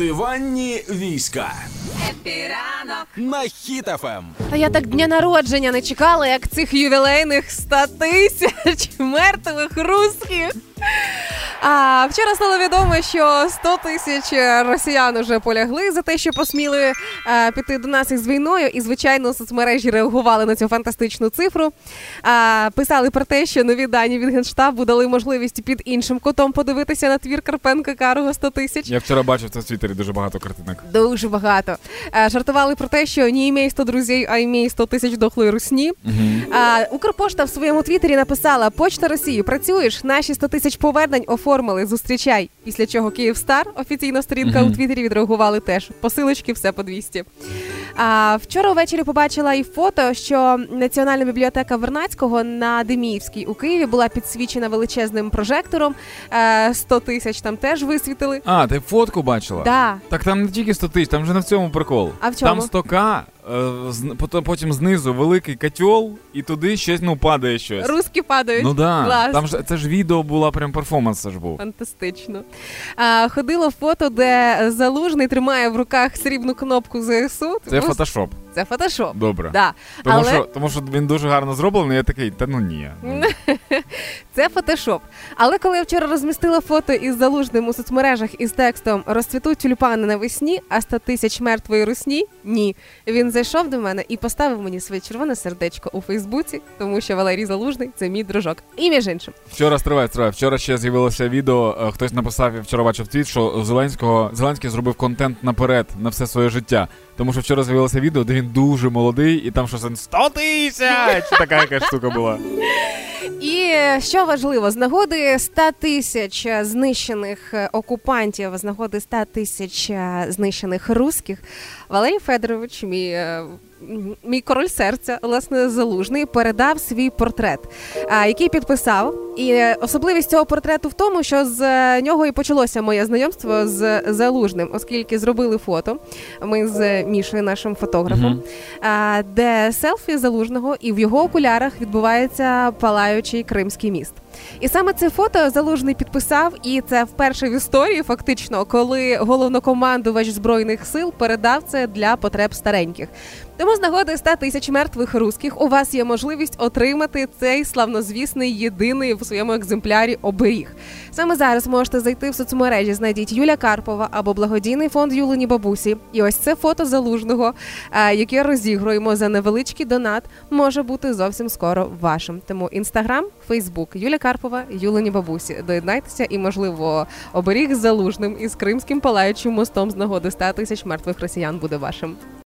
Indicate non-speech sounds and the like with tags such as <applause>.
Диванні війська Є піранок на Хіт FM. А я так дня народження не чекала, як цих ювілейних 100 тисяч мертвих русських. А вчора стало відомо, що 100 тисяч росіян уже полягли за те, що посміли а, піти до нас із війною. І, звичайно, соцмережі реагували на цю фантастичну цифру. А, писали про те, що нові дані від генштабу дали можливість під іншим кутом подивитися на твір Карпенка Карого 100 тисяч. Я вчора бачив це в Твіттері дуже багато картинок. Дуже багато. Е, Жартували про те, що не імей 100 друзей, а імей 100 тисяч дохлої русні. А, Укрпошта в своєму твіттері написала: Почта Росії, працюєш, наші 100 тисяч повернень оформили, зустрічай. Після чого Київстар, офіційна сторінка у Твіттері відреагували теж. Посилочки, все по 200. А, вчора ввечері побачила і фото, що Національна бібліотека Вернацького на Деміївській у Києві була підсвічена величезним прожектором. Е, 100 тисяч там теж висвітили. А, ти фотку бачила? Да. Так там не тільки 100 тисяч, там вже не в цьому прикол. А в чому? Там 100к, е, з- потім- потім знизу великий котел, і туди щось ну падає щось. Руски падають. Ну да, Клас. там ж це ж відео було прям перформанс ж був. Фантастично. А, ходило фото, де залужний тримає в руках срібну кнопку ЗСУ. Це фотошоп. Це фотошоп. Добре. Да. Тому, Але що, тому що він дуже гарно зроблений, я такий, та ну ні. <laughs> Це фотошоп. Але коли я вчора розмістила фото із залужним у соцмережах із текстом Розцвітуть тюльпани навесні, а 100 тисяч мертвої русні ні. Він зайшов до мене і поставив мені своє червоне сердечко у Фейсбуці, тому що Валерій Залужний це мій дружок. І між іншим. Вчора стривай, стривай. Вчора ще з'явилося відео. е, Хтось написав, я вчора бачив твіт, що Зеленського Зеленський зробив контент наперед на все своє життя. Тому що вчора з'явилося відео, де він дуже молодий, і там щось 100 тисяч! Така якась штука була. І е, що важливо, з нагоди 100 тисяч е, знищених е, окупантів, з нагоди 100 тисяч знищених русських, Валерій Федорович, мій, мій король серця, власне, залужний, передав свій портрет, який підписав. І особливість цього портрету в тому, що з е, нього і почалося моє знайомство з залужним, оскільки зробили фото. Ми з Мішою, нашим фотографом а, де селфі залужного, і в його окулярах відбувається палаючий кримський міст. І саме це фото залужний підписав, і це вперше в історії, фактично, коли головнокомандувач збройних сил передав це для потреб стареньких. Тому з нагоди 100 тисяч мертвих русських у вас є можливість отримати цей славнозвісний єдиний в своєму екземплярі оберіг. Саме зараз можете зайти в соцмережі, знайдіть Юля Карпова або благодійний фонд Юлині бабусі. І ось це фото залужного, е, яке розігруємо за невеличкий донат, може бути зовсім скоро вашим. Тому інстаграм, Фейсбук, Юля Карпова, Юлині бабусі. Доєднайтеся і, можливо, оберіг залужним із кримським палаючим мостом з нагоди 100 тисяч мертвих росіян буде вашим.